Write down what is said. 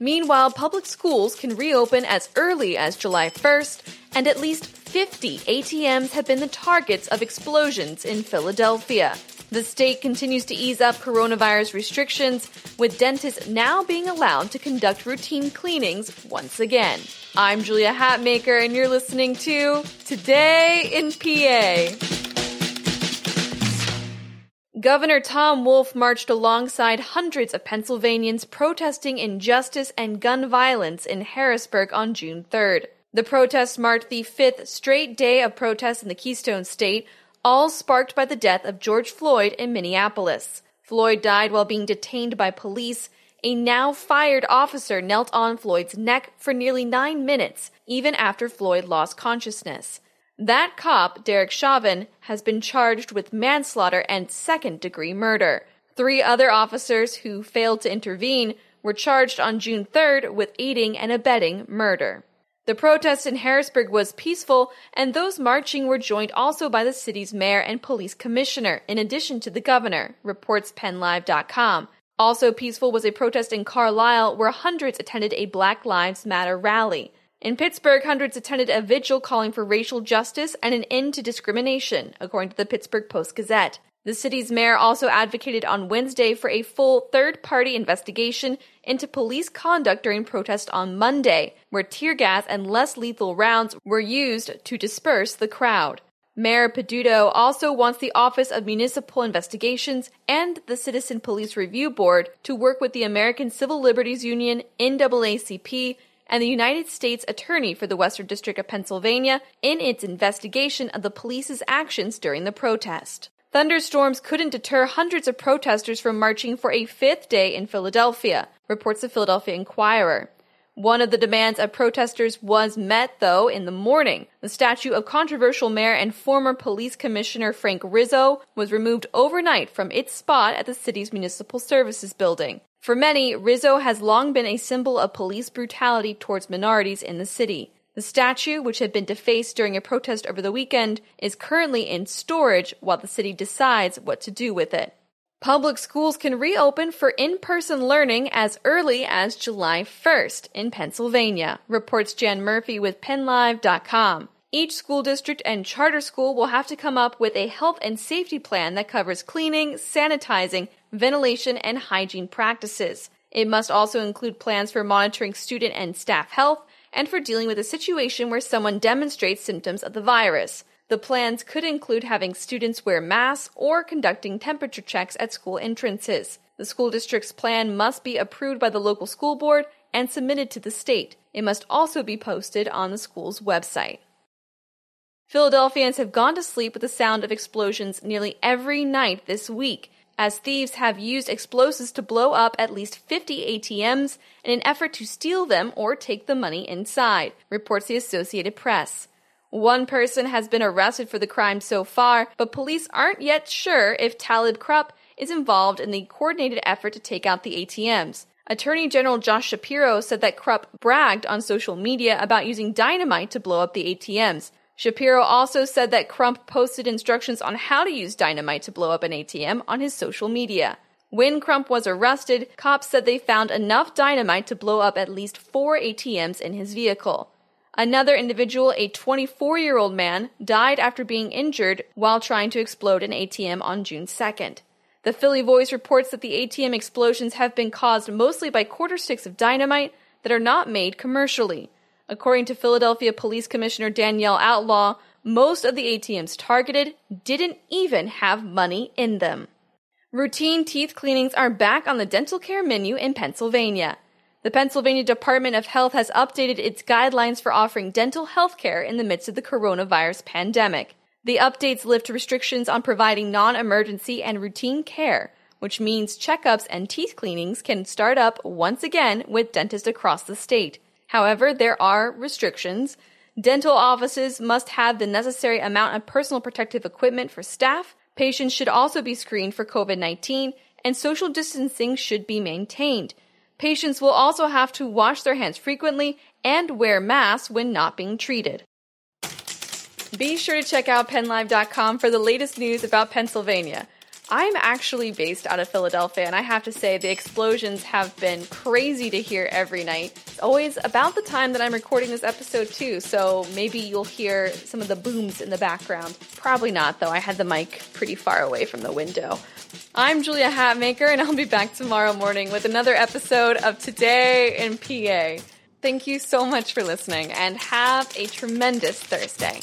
Meanwhile, public schools can reopen as early as July 1st, and at least 50 ATMs have been the targets of explosions in Philadelphia. The state continues to ease up coronavirus restrictions, with dentists now being allowed to conduct routine cleanings once again. I'm Julia Hatmaker, and you're listening to Today in PA. Governor Tom Wolf marched alongside hundreds of Pennsylvanians protesting injustice and gun violence in Harrisburg on June 3rd. The protests marked the fifth straight day of protests in the Keystone State, all sparked by the death of George Floyd in Minneapolis. Floyd died while being detained by police. A now fired officer knelt on Floyd's neck for nearly nine minutes, even after Floyd lost consciousness. That cop, Derek Chauvin, has been charged with manslaughter and second degree murder. Three other officers who failed to intervene were charged on June 3rd with aiding and abetting murder. The protest in Harrisburg was peaceful, and those marching were joined also by the city's mayor and police commissioner, in addition to the governor, reports PennLive.com. Also peaceful was a protest in Carlisle where hundreds attended a Black Lives Matter rally. In Pittsburgh, hundreds attended a vigil calling for racial justice and an end to discrimination, according to the Pittsburgh Post Gazette. The city's mayor also advocated on Wednesday for a full third party investigation into police conduct during protest on Monday, where tear gas and less lethal rounds were used to disperse the crowd. Mayor Peduto also wants the Office of Municipal Investigations and the Citizen Police Review Board to work with the American Civil Liberties Union, NAACP, and the United States Attorney for the Western District of Pennsylvania in its investigation of the police's actions during the protest. Thunderstorms couldn't deter hundreds of protesters from marching for a fifth day in Philadelphia, reports the Philadelphia Inquirer. One of the demands of protesters was met, though, in the morning. The statue of controversial mayor and former police commissioner Frank Rizzo was removed overnight from its spot at the city's municipal services building. For many, Rizzo has long been a symbol of police brutality towards minorities in the city. The statue, which had been defaced during a protest over the weekend, is currently in storage while the city decides what to do with it. Public schools can reopen for in person learning as early as July 1st in Pennsylvania, reports Jan Murphy with PennLive.com. Each school district and charter school will have to come up with a health and safety plan that covers cleaning, sanitizing, ventilation, and hygiene practices. It must also include plans for monitoring student and staff health and for dealing with a situation where someone demonstrates symptoms of the virus. The plans could include having students wear masks or conducting temperature checks at school entrances. The school district's plan must be approved by the local school board and submitted to the state. It must also be posted on the school's website. Philadelphians have gone to sleep with the sound of explosions nearly every night this week, as thieves have used explosives to blow up at least 50 ATMs in an effort to steal them or take the money inside, reports the Associated Press. One person has been arrested for the crime so far, but police aren't yet sure if Talib Krupp is involved in the coordinated effort to take out the ATMs. Attorney General Josh Shapiro said that Krupp bragged on social media about using dynamite to blow up the ATMs, Shapiro also said that Krupp posted instructions on how to use dynamite to blow up an ATM on his social media. When Krupp was arrested, cops said they found enough dynamite to blow up at least four ATMs in his vehicle. Another individual, a 24 year old man, died after being injured while trying to explode an ATM on June 2nd. The Philly Voice reports that the ATM explosions have been caused mostly by quarter sticks of dynamite that are not made commercially. According to Philadelphia Police Commissioner Danielle Outlaw, most of the ATMs targeted didn't even have money in them. Routine teeth cleanings are back on the dental care menu in Pennsylvania. The Pennsylvania Department of Health has updated its guidelines for offering dental health care in the midst of the coronavirus pandemic. The updates lift restrictions on providing non emergency and routine care, which means checkups and teeth cleanings can start up once again with dentists across the state. However, there are restrictions. Dental offices must have the necessary amount of personal protective equipment for staff. Patients should also be screened for COVID 19 and social distancing should be maintained. Patients will also have to wash their hands frequently and wear masks when not being treated. Be sure to check out pennlive.com for the latest news about Pennsylvania. I'm actually based out of Philadelphia, and I have to say the explosions have been crazy to hear every night. It's always about the time that I'm recording this episode, too, so maybe you'll hear some of the booms in the background. Probably not, though. I had the mic pretty far away from the window. I'm Julia Hatmaker, and I'll be back tomorrow morning with another episode of Today in PA. Thank you so much for listening, and have a tremendous Thursday.